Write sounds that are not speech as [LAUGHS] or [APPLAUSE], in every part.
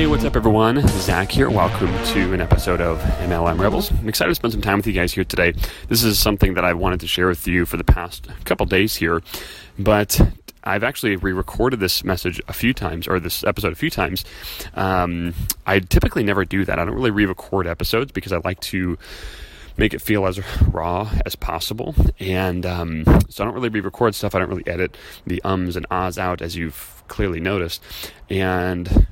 Hey, what's up, everyone? Zach here. Welcome to an episode of MLM Rebels. I'm excited to spend some time with you guys here today. This is something that I wanted to share with you for the past couple days here, but I've actually re-recorded this message a few times, or this episode a few times. Um, I typically never do that. I don't really re-record episodes because I like to make it feel as raw as possible. And um, so I don't really re-record stuff. I don't really edit the ums and ahs out, as you've clearly noticed. And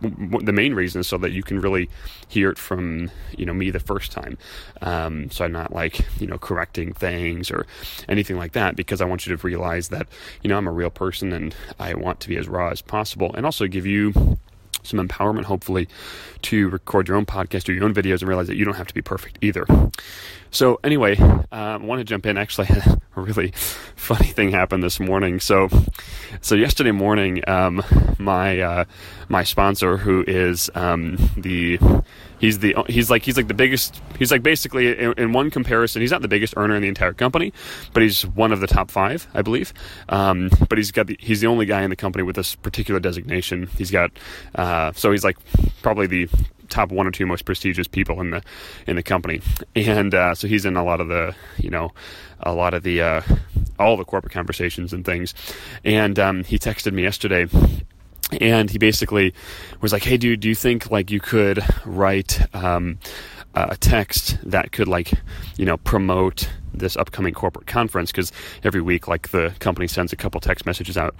the main reason so that you can really hear it from you know me the first time. Um, so i'm not like you know correcting things or anything like that because i want you to realize that you know i'm a real person and i want to be as raw as possible and also give you some empowerment, hopefully, to record your own podcast or your own videos and realize that you don't have to be perfect either. So, anyway, um, I want to jump in. Actually, [LAUGHS] a really funny thing happened this morning. So, so yesterday morning, um, my uh, my sponsor, who is um, the he's the he's like he's like the biggest he's like basically in, in, one comparison he's not the biggest earner in the entire company but he's one of the top five i believe. Um, but he's got the, he's the only guy in the company with this particular designation. He's got uh, so he's like probably the top one or two most prestigious people in the in the company. And uh, so he's in a lot of the you know a lot of the uh, all the corporate conversations and things. And um, he texted me yesterday and he basically was like, "Hey, dude, do you think like you could write um, a text that could like, you know, promote this upcoming corporate conference? Because every week, like the company sends a couple text messages out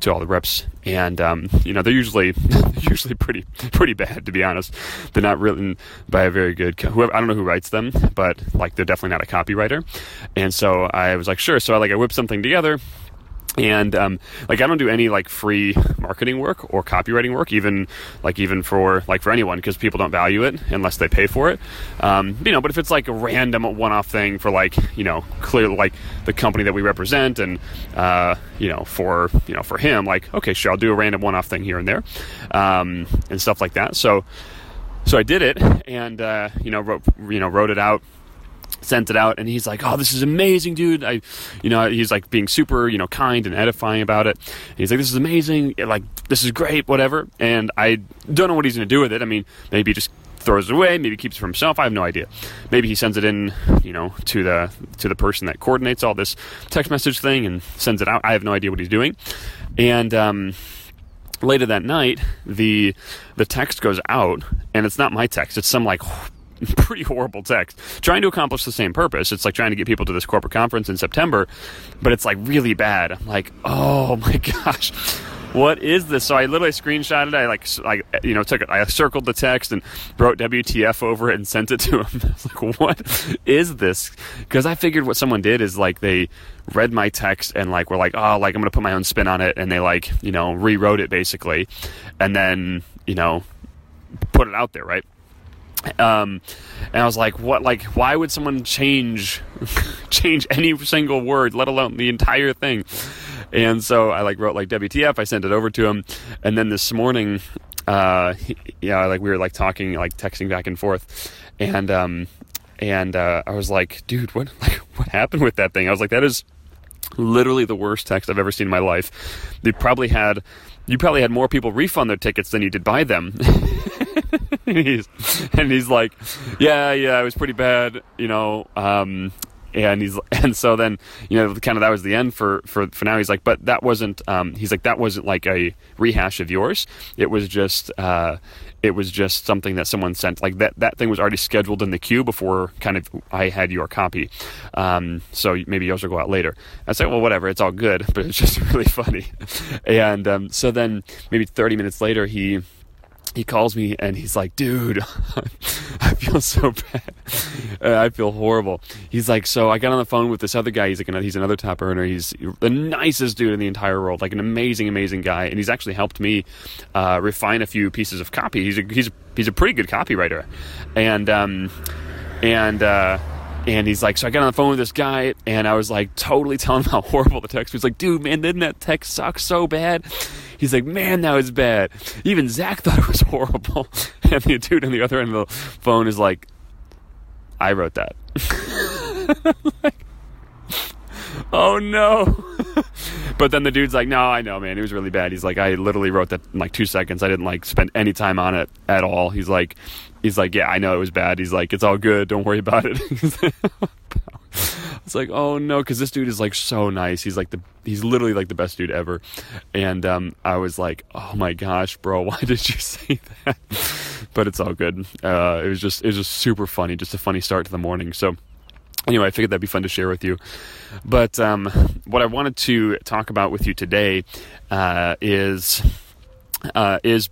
to all the reps, and um, you know, they're usually [LAUGHS] usually pretty pretty bad, to be honest. They're not written by a very good whoever. I don't know who writes them, but like they're definitely not a copywriter. And so I was like, sure. So I like I whipped something together and um, like I don't do any like free marketing work or copywriting work, even like even for like for anyone because people don't value it unless they pay for it. Um, you know, but if it's like a random one-off thing for like you know clearly like the company that we represent and uh, you know for you know for him, like okay, sure, I'll do a random one-off thing here and there um, and stuff like that. So so I did it and uh, you know wrote you know wrote it out sent it out and he's like oh this is amazing dude. I you know he's like being super you know kind and edifying about it. And he's like this is amazing. Like this is great whatever. And i don't know what he's going to do with it. I mean maybe he just throws it away maybe keeps it for himself. I have no idea. Maybe he sends it in you know to the to the person that coordinates all this text message thing and sends it out. I have no idea what he's doing. And um later that night the the text goes out and it's not my text. It's some like [LAUGHS] pretty horrible text trying to accomplish the same purpose. It's like trying to get people to this corporate conference in September, but it's like really bad. I'm like, oh [LAUGHS] my gosh. What is this? So I literally screenshotted it. I like, like you know, took it. I circled the text and wrote WTF over it and sent it to [LAUGHS] him. I was like, "What is this?" Because I figured what someone did is like they read my text and like were like, "Oh, like I'm gonna put my own spin on it," and they like you know rewrote it basically, and then you know put it out there, right? Um, and I was like, "What? Like, why would someone change [LAUGHS] change any single word, let alone the entire thing?" And so I like wrote like WTF. I sent it over to him, and then this morning, uh, yeah, like we were like talking, like texting back and forth, and um, and uh, I was like, dude, what [LAUGHS] like what happened with that thing? I was like, that is literally the worst text I've ever seen in my life. They probably had you probably had more people refund their tickets than you did buy them. [LAUGHS] [LAUGHS] and, he's, and he's like, yeah, yeah, it was pretty bad, you know. Um, and he's [LAUGHS] and so then you know kind of that was the end for for for now. He's like but that wasn't um he's like that wasn't like a rehash of yours. It was just uh it was just something that someone sent like that that thing was already scheduled in the queue before kind of i had your copy. Um so maybe yours will go out later. I said well whatever it's all good [LAUGHS] but it's just really funny. And um so then maybe 30 minutes later he he calls me and he's like, dude, [LAUGHS] I feel so [LAUGHS] bad. Uh, I feel horrible. He's like, so I got on the phone with this other guy. He's like, he's another top earner. He's the nicest dude in the entire world, like an amazing, amazing guy. And he's actually helped me uh, refine a few pieces of copy. He's a, he's he's a pretty good copywriter, and um, and. Uh, and he's like, so I got on the phone with this guy, and I was like, totally [LAUGHS] telling him how horrible the text was. He's like, dude, man, didn't that text suck so bad? He's like, man, that was bad. Even Zach [LAUGHS] thought it was horrible. [LAUGHS] And the dude on the other end of the phone is like, I wrote that. [LAUGHS] like, oh no. but then the dude's like, no, I know, man. It was really bad. He's like, I literally wrote that in like two seconds. I didn't like spend any time on it at all. He's like, he's like, yeah, I know it was bad. He's like, it's all good. Don't worry about it. It's like, oh no, because this dude is like so nice. He's like the he's literally like the best dude ever. And um, I was like, oh my gosh, bro, [LAUGHS] why did you say that? but it's all good. Uh, it was just it was just super funny, just a funny start to the morning. So anyway, I figured that'd be fun to share with you. But um, what I wanted to talk about with you today uh, is uh, is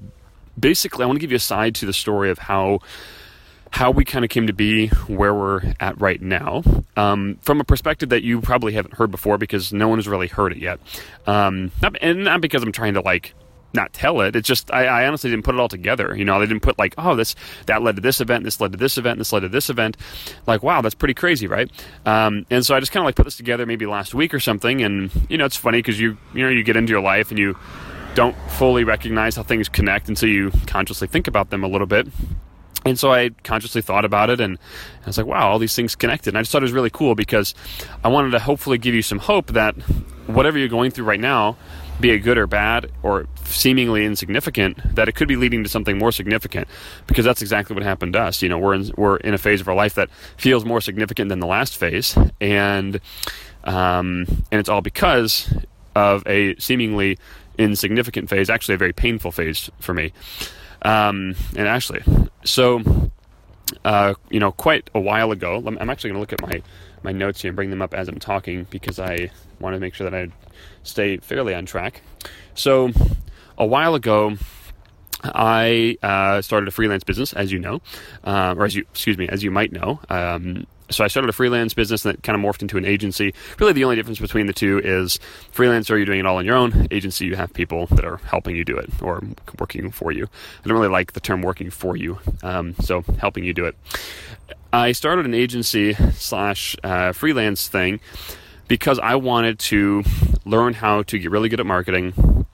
basically I want to give you a side to the story of how how we kind of came to be where we're at right now um, from a perspective that you probably haven't heard before because no one has really heard it yet. Um, not, and not because I'm trying to like not tell it. It's just I, I, honestly didn't put it all together. You know, they didn't put like, oh, this that led to this event, this led to this event, this led to this event. Like, wow, that's pretty crazy, right? Um, and so I just kind of like put this together maybe last week or something. And you know, it's funny because you you know you get into your life and you don't fully recognize how things connect until you consciously think about them a little bit. And so I consciously thought about it and I was like, wow, all these things connected. And I just thought it was really cool because I wanted to hopefully give you some hope that whatever you're going through right now, be it good or bad or seemingly insignificant, that it could be leading to something more significant because that's exactly what happened to us. You know, we're in, we're in a phase of our life that feels more significant than the last phase. And, um, and it's all because of a seemingly insignificant phase, actually a very painful phase for me um, and Ashley. So, uh, you know, quite a while ago, I'm actually going to look at my, my notes here and bring them up as I'm talking because I want to make sure that I stay fairly on track. So, a while ago, I uh, started a freelance business, as you know, uh, or as you, excuse me, as you might know. Um, so I started a freelance business that kind of morphed into an agency. Really, the only difference between the two is freelancer, you're doing it all on your own. Agency, you have people that are helping you do it or working for you. I don't really like the term working for you, um, so helping you do it. I started an agency slash uh, freelance thing because I wanted to learn how to get really good at marketing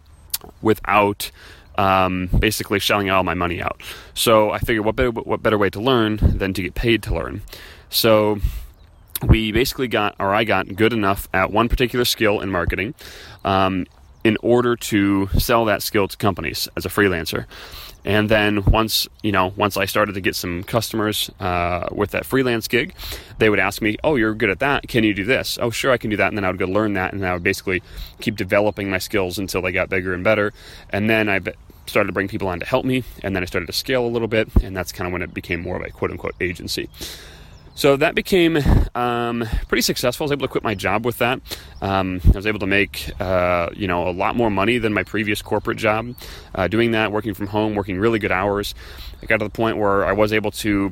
without um, basically shelling all my money out. So I figured, what better, what better way to learn than to get paid to learn? So we basically got, or I got good enough at one particular skill in marketing um, in order to sell that skill to companies as a freelancer. And then once you know, once I started to get some customers uh, with that freelance gig, they would ask me, "Oh, you're good at that. Can you do this?" "Oh, sure, I can do that." And then I would go learn that, and I would basically keep developing my skills until they got bigger and better. And then I started to bring people on to help me, and then I started to scale a little bit, and that's kind of when it became more of a quote unquote agency. So that became um, pretty successful. I was able to quit my job with that. Um, I was able to make uh, you know a lot more money than my previous corporate job. Uh, doing that, working from home, working really good hours. I got to the point where I was able to.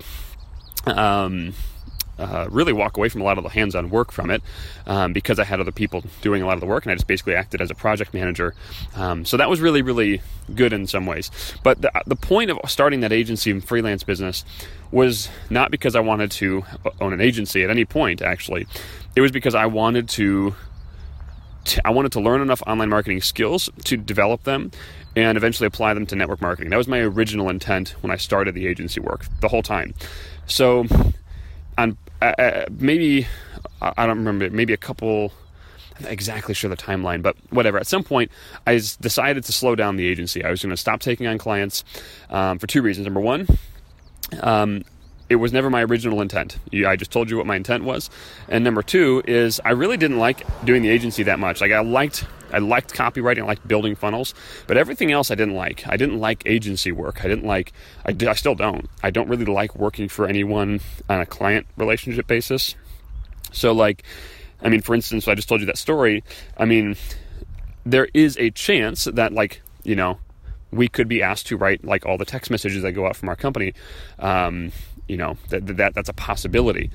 Um, uh, really walk away from a lot of the hands-on work from it um, because I had other people doing a lot of the work, and I just basically acted as a project manager. Um, so that was really, really good in some ways. But the, the point of starting that agency and freelance business was not because I wanted to own an agency at any point. Actually, it was because I wanted to. I wanted to learn enough online marketing skills to develop them and eventually apply them to network marketing. That was my original intent when I started the agency work the whole time. So on uh, uh maybe I don't remember maybe a couple I'm not exactly sure the timeline, but whatever. At some point, I decided to slow down the agency. I was going to stop taking on clients um, for two reasons. Number one, um, it was never my original intent. I just told you what my intent was. And number two is I really didn't like doing the agency that much. Like I liked I liked copywriting, I liked building funnels, but everything else I didn't like. I didn't like agency work. I didn't like I, I still don't. I don't really like working for anyone on a client relationship basis. So like I mean, for instance, I just told you that story. I mean, there is a chance that, like, you know, we could be asked to write like all the text messages that go out from our company. Um, you know, that, that that's a possibility.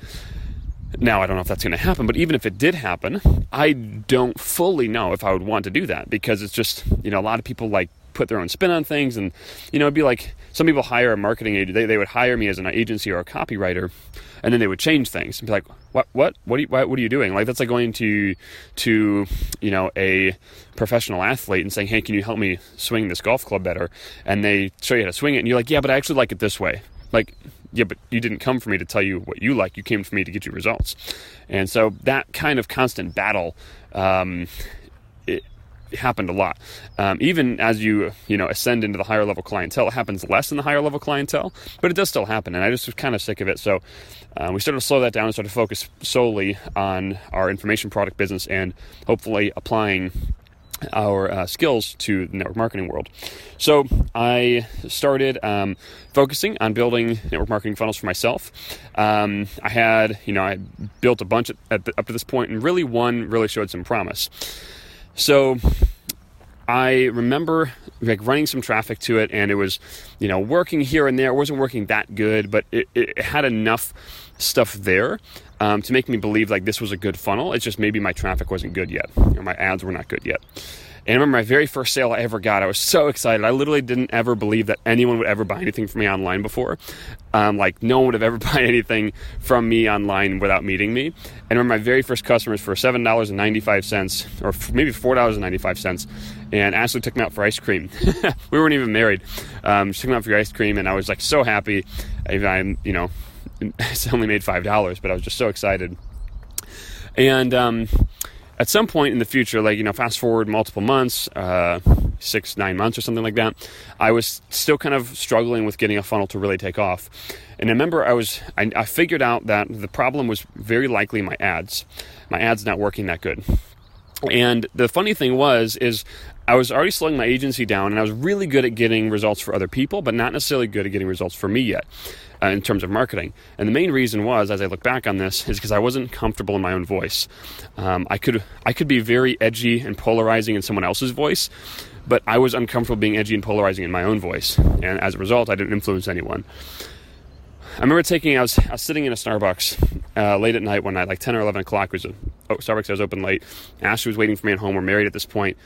Now, I don't know if that's going to happen, but even if it did happen, I don't fully know if I would want to do that because it's just, you know, a lot of people like put their own spin on things. And, you know, it'd be like some people hire a marketing agent, they, they would hire me as an agency or a copywriter, and then they would change things and be like, what what what are you, what, are you doing? Like that's like going to to you know a professional athlete and saying hey can you help me swing this golf club better? And they show you how to swing it and you're like yeah but i actually like it this way. Like yeah but you didn't come for me to tell you what you like. You came for me to get you results. And so that kind of constant battle um, happened a lot. Um, even as you you know ascend into the higher level clientele, it happens less in the higher level clientele, but it does still happen. And I just was kind of sick of it. So uh, we started to slow that down and started to focus solely on our information product business and hopefully applying our uh, skills to the network marketing world. So I started um, focusing on building network marketing funnels for myself. Um, I had, you know, I built a bunch at the, up to this point, and really one really showed some promise. So I remember like running some traffic to it, and it was, you know, working here and there. It wasn't working that good, but it, it had enough stuff there um, to make me believe like this was a good funnel. It's just maybe my traffic wasn't good yet, or my ads were not good yet. And I remember my very first sale I ever got. I was so excited. I literally didn't ever believe that anyone would ever buy anything from me online before. Um, like no one would have ever [LAUGHS] bought anything from me online without meeting me. And I remember my very first customers for seven dollars and ninety five cents, or maybe four dollars and Ashley took me out for ice cream. [LAUGHS] we weren't even married. Um, she took me out for ice cream, and I was like so happy. I'm, you know, [LAUGHS] I only made five dollars, but I was just so excited. And um, at some point in the future, like, you know, fast forward multiple months, uh, six, nine months or something like that, I was still kind of struggling with getting a funnel to really take off. And I remember I was, I, I figured out that the problem was very likely my ads. My ads not working that good. And the funny thing was, is I was already slowing my agency down and I was really good at getting results for other people, but not necessarily good at getting results for me yet uh, in terms of marketing. And the main reason was, as I look back on this, is because I wasn't comfortable in my own voice. Um, I could I could be very edgy and polarizing in someone else's voice, but I was uncomfortable being edgy and polarizing in my own voice, and as a result, I didn't influence anyone. I remember taking. I was, I was sitting in a Starbucks uh, late at night one night, like ten or eleven o'clock. It was a, oh, Starbucks. I was open late. Ashley was waiting for me at home. We're married at this point,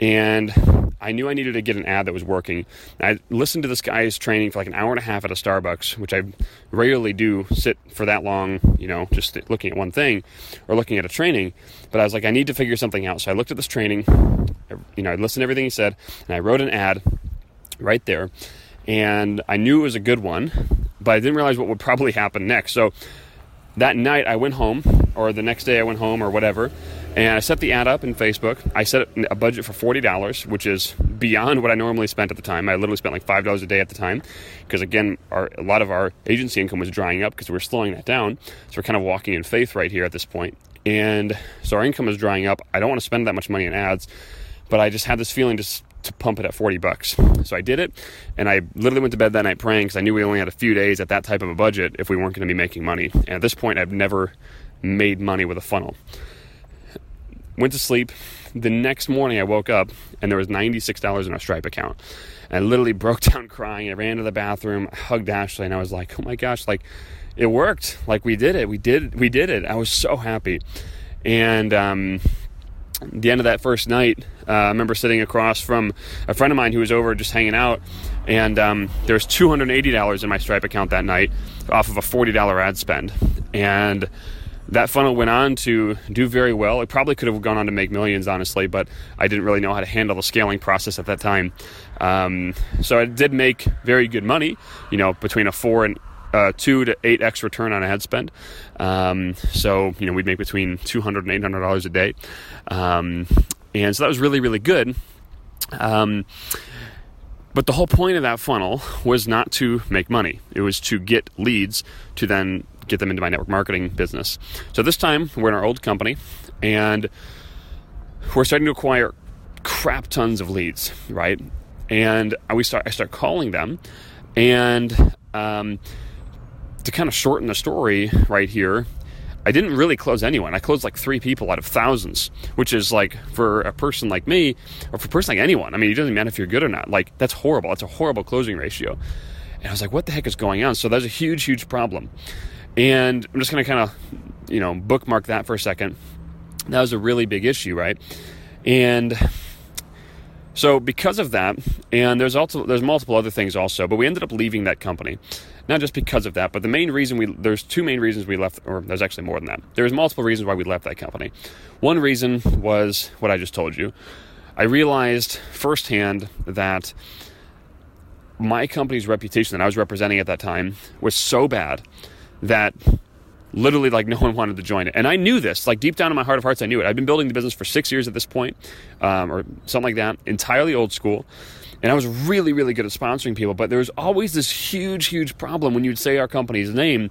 and I knew I needed to get an ad that was working. I listened to this guy's training for like an hour and a half at a Starbucks, which I rarely do sit for that long, you know, just looking at one thing or looking at a training. But I was like, I need to figure something out. So I looked at this training, you know, I listened to everything he said, and I wrote an ad right there. And I knew it was a good one, but I didn't realize what would probably [LAUGHS] happen next. So that night I went home, or the next day I went home, or whatever and I set the ad up in Facebook. I set a budget for $40, which is beyond what I normally spent at the time. I literally spent like $5 a day at the time because, again, our, a lot of our agency income was drying up because we were slowing that down. So we're kind of walking in faith right here at this point. And so our income is drying up. I don't want to spend that much money on ads, but I just had this feeling just to pump it at 40 bucks. So I did it, and I literally went to bed that night praying because I knew we only had a few days at that type of a budget if we weren't going to be making money. And at this point, I've never made money with a funnel went to sleep. The next morning, I woke up and there was $96 in our Stripe account. And I literally [LAUGHS] broke down crying. I ran to the bathroom, hugged Ashley, and I was like, "Oh my gosh! Like, it worked! Like we did it! We did! We did it! I was so happy." And um, the end of that first night, uh, I remember sitting across from a friend of mine who was over just hanging out, and um, there was $280 in my Stripe account that night off of a $40 ad spend. And that funnel went on to do very well. It probably could have gone on to make millions, honestly, but I didn't really know how to handle the scaling process at that time. Um, so I did make very good money, you know, between a four and uh, two to eight x return on ad spend. Um, so you know we'd make between two hundred and eight hundred dollars a day, um, and so that was really really good. Um, but the whole point of that funnel was not to make money. It was to get leads to then get them into my network marketing business. So this time we're in our old company and we're starting to acquire crap tons of leads, right? And we start I start calling them and um, to kind of shorten the story right here, I didn't really close anyone. I closed like three people out of thousands, which is like for a person like me, or for a person like anyone. I mean, it doesn't matter if you're good or not. Like, that's horrible. That's a horrible closing ratio. And I was like, what the heck is going on? So that's a huge, huge problem. And I'm just going to kind of, you know, bookmark that for a second. That was a really big issue, right? And so because of that, and there's also there's multiple other things also, but we ended up leaving that company. Not just because of that, but the main reason we there's two main reasons we left, or there's actually more than that. There's multiple reasons why we left that company. One reason was what I just told you. I realized firsthand that my company's reputation that I was representing at that time was so bad that literally like no one wanted to join it. And i knew this. Like deep down in my heart of hearts i knew it. I've been building the business for six years at this point um, or something like that. Entirely old school and I was really, really good at sponsoring people, but there was always this huge, huge problem when you'd say our company's name.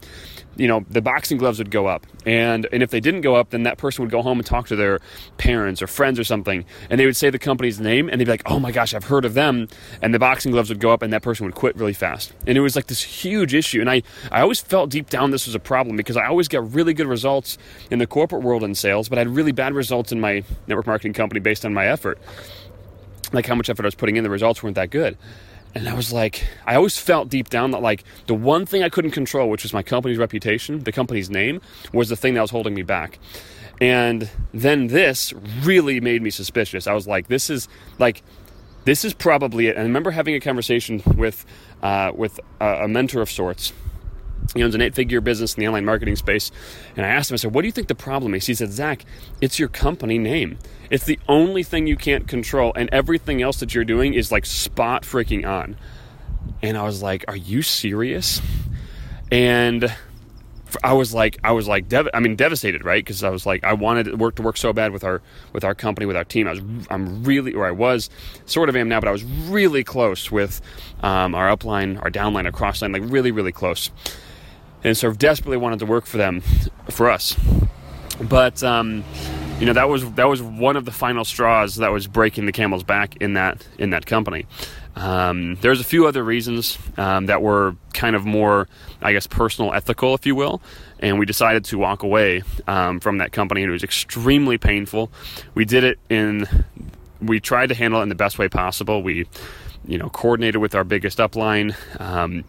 You know, the boxing gloves would go up, and and if they didn't go up, then that person would go home and talk to their parents or friends or something, and they would say the company's name, and they'd be like, "Oh my gosh, I've heard of them," and the boxing gloves would go up, and that person would quit really fast, and it was like this huge issue, and I I always felt deep down this was a problem because I always got really good results in the corporate world in sales, but I had really bad results in my network marketing company based on my effort like how much effort I was putting in, the results weren't that good. And I was like, I always felt deep down that like the one thing I couldn't control, which was my company's reputation, the company's name, was the thing that was holding me back. And then this really made me suspicious. I was like, this is like, this is probably it. And I remember having a conversation with, uh, with a, a mentor of sorts he owns an eight figure business in the online marketing space. And I asked him, I said, What do you think the problem is? He said, Zach, it's your company name. It's the only thing you can't control, and everything else that you're doing is like spot freaking on. And I was like, Are you serious? And I was like, I was like, dev- I mean, devastated, right? Because I was like, I wanted work to work so bad with our with our company, with our team. I was, I'm really, or I was, sort of am now, but I was really close with um, our upline, our downline, our crossline, like really, really close and sort of desperately wanted to work for them, for us. But um, you know that was that was one of the final straws that was breaking the camel's back in that in that company. Um, there's a few other reasons um, that were kind of more, I guess, personal, ethical, if you will, and we decided to walk away um, from that company, and it was extremely painful. We did it in, we tried to handle it in the best way possible. We, you know, coordinated with our biggest upline um,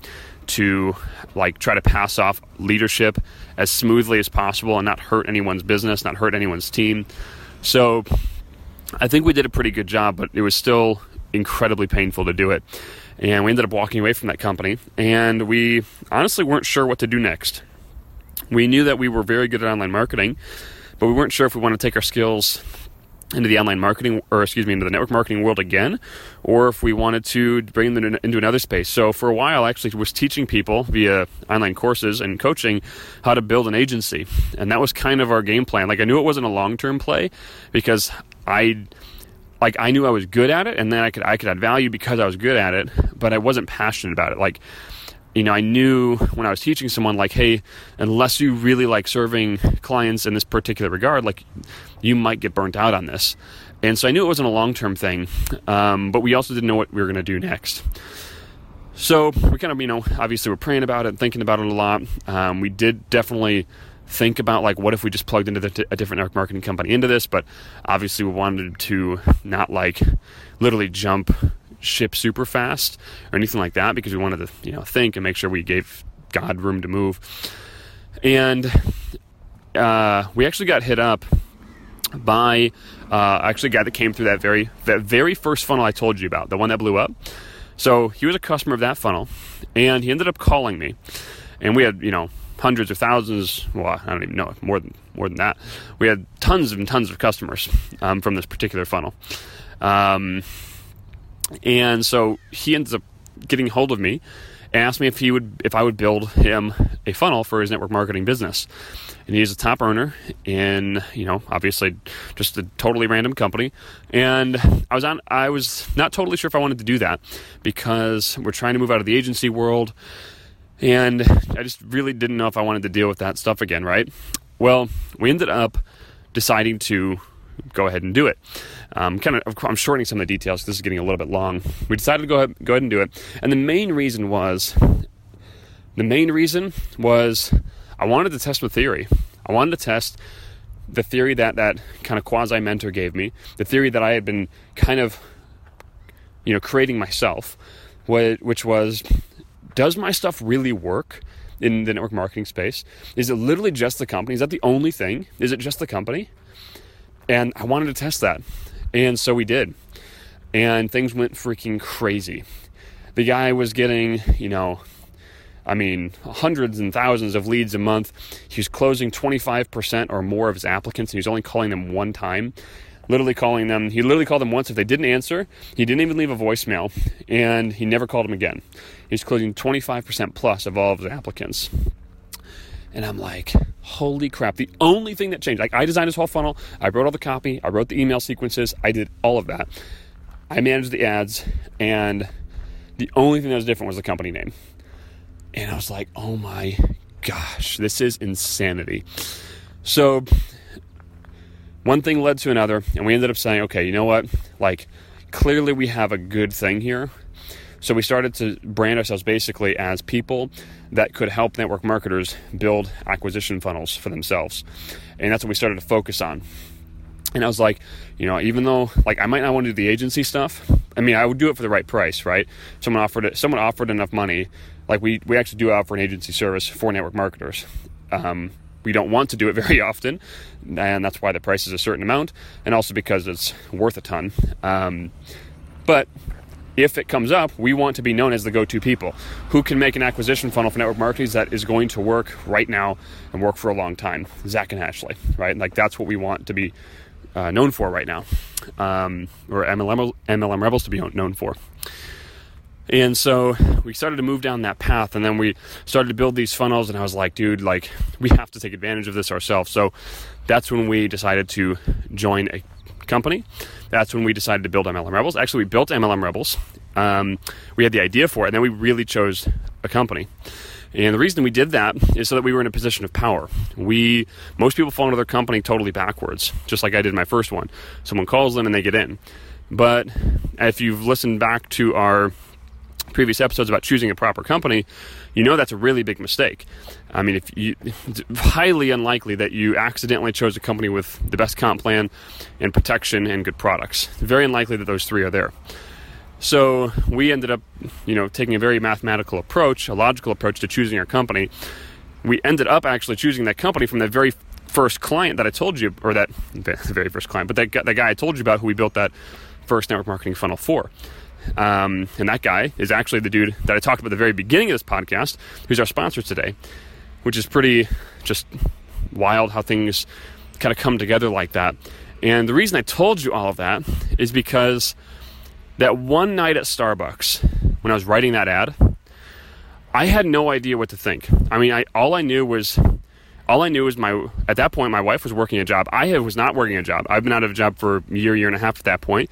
to like try to pass off leadership as smoothly as possible and not hurt anyone's business, not hurt anyone's team. So I think we did a pretty good job, but it was still incredibly painful to do it. And we ended up walking away from that company, and we honestly weren't sure what to do next. We knew that we were very good at online marketing, but we weren't sure if we wanted to take our skills into the online marketing, or excuse me, into the network marketing world again, or if we wanted to bring them into another space. So for a while, I actually was teaching people via online courses and coaching how to build an agency, and that was kind of our game plan. Like I knew it wasn't a long term play because I like I knew I was good at it, and then I could I could add value because I was good at it, but I wasn't passionate about it. Like you know, I knew when I was teaching someone, like, hey, unless you really like serving clients in this particular regard, like, you might get burnt out on this. And so I knew it wasn't a long term thing, um, but we also didn't know what we were going to do next. So we kind of, you know, obviously we're praying about it, and thinking about it a lot. Um, we did definitely think about like what if we just plugged into the, a different network marketing company into this but obviously we wanted to not like literally jump ship super fast or anything like that because we wanted to, you know, think and make sure we gave God room to move. And uh, we actually got hit up by uh, actually a guy that came through that very that very first funnel I told you about, the one that blew up. So he was a customer of that funnel, and he ended up calling me, and we had you know hundreds of thousands. Well, I don't even know more than more than that. We had tons and tons of customers um, from this particular funnel. Um, and so he ends up getting hold of me and asked me if he would if I would build him a funnel for his network marketing business. And he's a top earner in, you know, obviously just a totally random company. And I was on I was not totally sure if I wanted to do that because we're trying to move out of the agency world. And I just really didn't know if I wanted to deal with that stuff again, right? Well, we ended up deciding to go ahead and do it. Um, kind of, I'm shortening some of the details. This is getting a little bit long. We decided to go ahead, go ahead and do it, and the main reason was, the main reason was, I wanted to test the theory. I wanted to test the theory that that kind of quasi mentor gave me, the theory that I had been kind of, you know, creating myself, which was, does my stuff really work? in the network marketing space? Is it literally just the company? Is that the only thing? Is it just the company? And I wanted to test that. And so we did. And things went freaking crazy. The guy was getting, you know, I mean, hundreds and thousands of leads a month. He was closing 25% or more of his applicants, and he was only calling them one time. Literally calling them, he literally called them once. If they didn't answer, he didn't even leave a voicemail, and he never called them again. He's closing 25% plus of all of his applicants. And I'm like, holy crap. The only thing that changed, like I designed his whole funnel, I wrote all the copy, I wrote the email sequences, I did all of that. I managed the ads, and the only thing that was different was the company name. And I was like, oh my gosh, this is insanity. So one thing led to another, and we ended up saying, okay, you know what? Like, clearly we have a good thing here. So we started to brand ourselves basically as people that could help network marketers build acquisition funnels for themselves. And that's what we started to focus on. And I was like, you know, even though like I might not want to do the agency stuff, I mean, I would do it for the right price, right? Someone offered it, someone offered enough money. Like we we actually do offer an agency service for network marketers. Um, we don't want to do it [LAUGHS] very often, and that's why the price is a certain amount, and also because it's worth a ton. Um, but if it comes up, we want to be known as the go to people who can make an acquisition funnel for network marketers that is going to work right now and work for a long time. Zach and Ashley, right? Like that's what we want to be uh, known for right now, um, or MLM, MLM Rebels to be known for. And so we started to move down that path, and then we started to build these funnels. And I was like, dude, like we have to take advantage of this ourselves. So that's when we decided to join a company. That's when we decided to build MLM Rebels. Actually, we built MLM Rebels. Um, we had the idea for it, and then we really chose a company. And the reason we did that is so that we were in a position of power. We most people fall into their company totally backwards, just like I did my first one. Someone calls them and they get in. But if you've listened back to our previous episodes about choosing a proper company, you know that's a really big mistake. I mean, if you, it's [LAUGHS] highly unlikely that you accidentally chose a company with the best comp plan and protection and good products. Very unlikely that those three are there. So we ended up, you know, taking a very mathematical approach, a logical approach to choosing our company. We ended up actually choosing that company from the very first client that I told you, or that [LAUGHS] the very first client, but that that guy I told you about who we built that first network marketing funnel for. Um, and that guy is actually the dude that I talked about at the very beginning of this podcast, who's our sponsor today, which is pretty just wild how things kind of come together like that. And the reason I told you all of that is because that one night at Starbucks, when I was writing that ad, I had no idea what to think. I mean, I, all I knew was all I knew was my at that point my wife was working a job. I was not working a job. I've been out of a job for a year, year and a half at that point.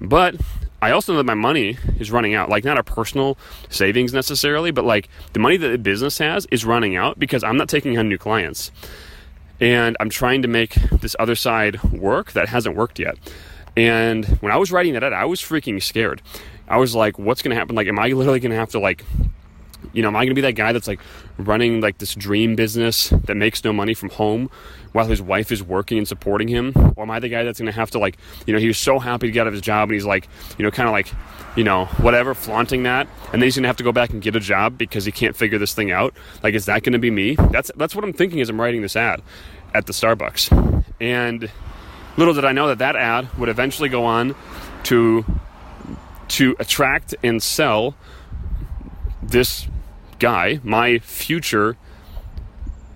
But I also know that my money is running out. Like not a personal savings necessarily, but like the money that the business has is running out because I'm not taking on new clients. And I'm trying to make this other side work that hasn't worked yet. And when I was writing that out, I was freaking scared. I was like, what's going to happen? Like, am I literally going to have to like you know, am I going to be that guy that's like running like this dream business that makes no money from home while his wife is working and supporting him? Or am I the guy that's going to have to like, you know, he was so happy to get out of his job and he's like, you know, kind of like, you know, whatever, flaunting that, and then he's going to have to go back and get a job because he can't figure this thing out. Like, is that going to be me? That's that's what I'm thinking as I'm writing this ad at the Starbucks. And little did I know that that ad would eventually go on to to attract and sell this guy, my future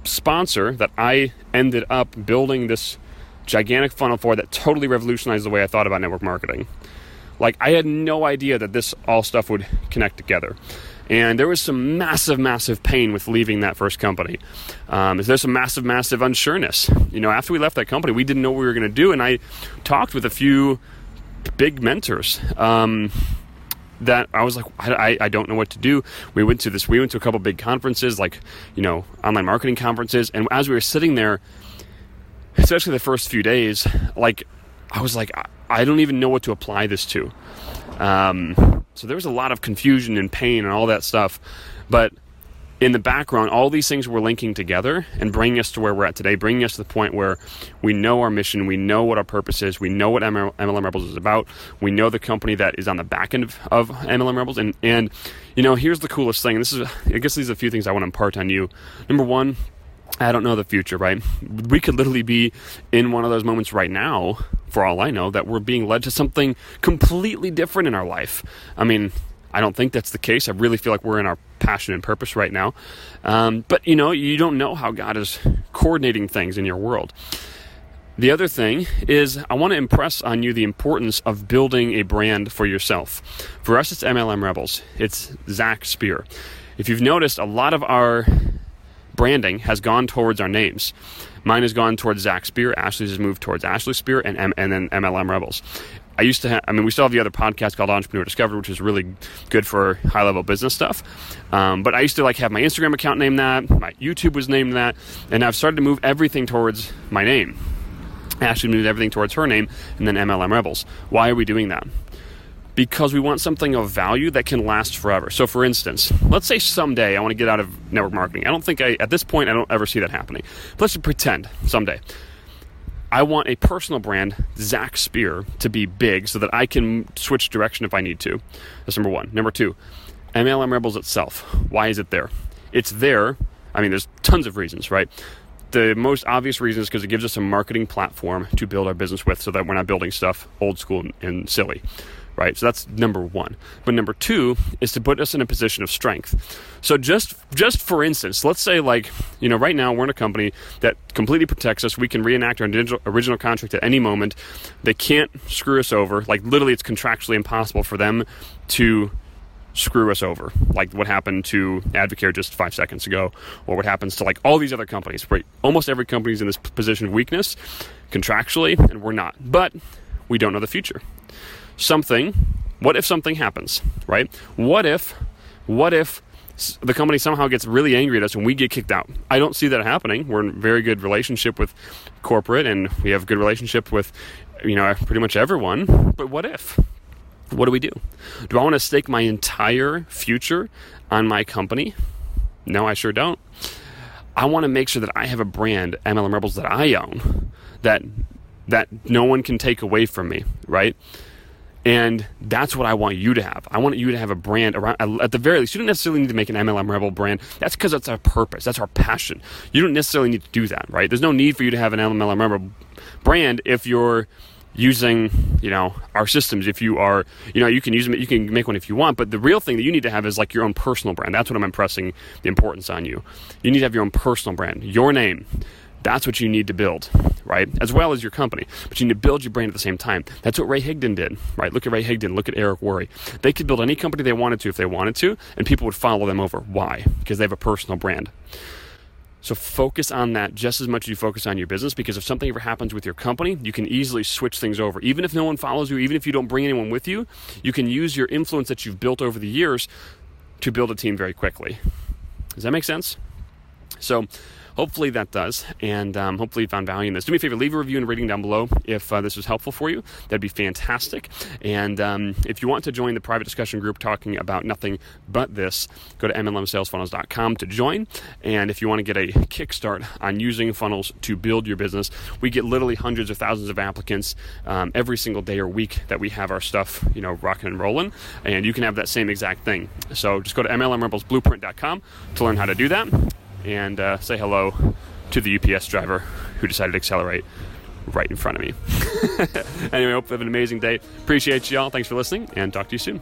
sponsor that I ended up building this gigantic funnel for that totally revolutionized the way I thought about network marketing. Like I had no idea that this all stuff would connect together. And there was some massive, massive pain with leaving that first company. Um, there's some massive, massive unsureness. You know, after we left that company, we didn't know what we were going to do. And I talked with a few big mentors. Um, that I was like, I, I don't know what to do. We went to this, we went to a couple big conferences, like, you know, online marketing conferences. And as we were sitting there, especially the first few days, like, I was like, I don't even know what to apply this to. Um, so there was a lot of confusion and pain and all that stuff. But in the background, all these things were linking together and bringing us to where we're at today, bringing us to the point where we know our mission, we know what our purpose is, we know what MLM Rebels is about, we know the company that is on the back end of, of MLM Rebels, and and you know here's the coolest thing. This is I guess these are a few things I want to impart on you. Number one. I don't know the future, right? We could literally be in one of those moments right now, for all I know, that we're being led to something completely different in our life. I mean, I don't think that's the case. I really feel like we're in our passion and purpose right now. Um, but you know, you don't know how God is coordinating things in your world. The other thing is, I want to impress on you the importance of building a brand for yourself. For us, it's MLM Rebels, it's Zach Spear. If you've noticed, a lot of our branding has gone towards our names. Mine has gone towards Zach Spear. Ashley's has moved towards Ashley Spear, and, M- and then MLM Rebels. I used to have, I mean, we still have the other podcast called Entrepreneur Discovery, which is really good for high level business stuff. Um, but I used to like have my Instagram account named that, my YouTube was named that, and I've started to move everything towards my name. Ashley moved everything towards her name, and then MLM Rebels. Why are we doing that? because we want something of value that can last forever. So, for instance, let's say someday I want to get out of network marketing. I don't think I, at this point, I don't ever see that happening. But let's pretend someday. I want a personal brand, Zach Spear, to be big so that I can switch direction if I need to. That's number one. Number two, MLM Rebels itself. Why is it there? It's there. I mean, there's tons of reasons, right? The most obvious reason is because it gives us a marketing platform to build our business with so that we're not building stuff old school and silly right? So that's number one. But number two is to put us in a position of strength. So just just for instance, let's say like you know right now we're in a company that completely protects us. We can reenact our original contract at any moment. They can't screw us over. Like literally, it's contractually impossible for them to screw us over, like what happened to Advocare just five seconds ago, or what happens to like all these other companies. Right? Almost every company is in this position of weakness contractually, and we're not. But we don't know the future something, what if something happens, right? What if, what if the company somehow gets really angry at us and we get kicked out? I don't see that happening. We're in very good relationship with corporate and we have a good relationship with, you know, pretty much everyone. But what if? What do we do? Do I want to stake my entire future on my company? No, I sure don't. I want to make sure that I have a brand, MLM Rebels, that I own, that that no one can take away from me, right? And that's what I want you to have. I want you to have a brand around, at the very least, you don't necessarily need to make an MLM Rebel brand. That's because that's our purpose. That's our passion. You don't necessarily need to do that, right? There's no need for you to have an MLM Rebel brand if you're using, you know, our systems. If you are, you know, you can use them, you can make one if you want, but the real thing that you need to have is like your own personal brand. That's what I'm impressing the importance on you. You need to have your own personal brand, your name. That's what you need to build, right? As well as your company. But you need to build your brand at the same time. That's what Ray Higdon did, right? Look at Ray Higdon, look at Eric Worre. They could build any company they wanted to if they wanted to, and people would follow them over. Why? Because they have a personal brand. So focus on that just as much as you focus on your business because if something ever happens with your company, you can easily switch things over. Even if no one follows you, even if you don't bring anyone with you, you can use your influence that you've built over the years to build a team very quickly. Does that make sense? So, hopefully that does. And um, hopefully you found value in this. Do me a favor, leave a review and rating down below if uh, this was helpful for you. That'd be fantastic. And um, if you want to join the private discussion group talking about nothing but this, go to mlmsalesfunnels.com to join. And if you want to get a kickstart on using funnels to build your business, we get literally hundreds of thousands of applicants um, every single day or week that we have our stuff, you know, rocking and rolling. And you can have that same exact thing. So just go to mlmrebelsblueprint.com to learn how to do that and uh, say hello to the UPS driver who decided to accelerate right in front of me. [LAUGHS] anyway, hope you have an amazing day. Appreciate y'all. Thanks for listening, and talk to you soon.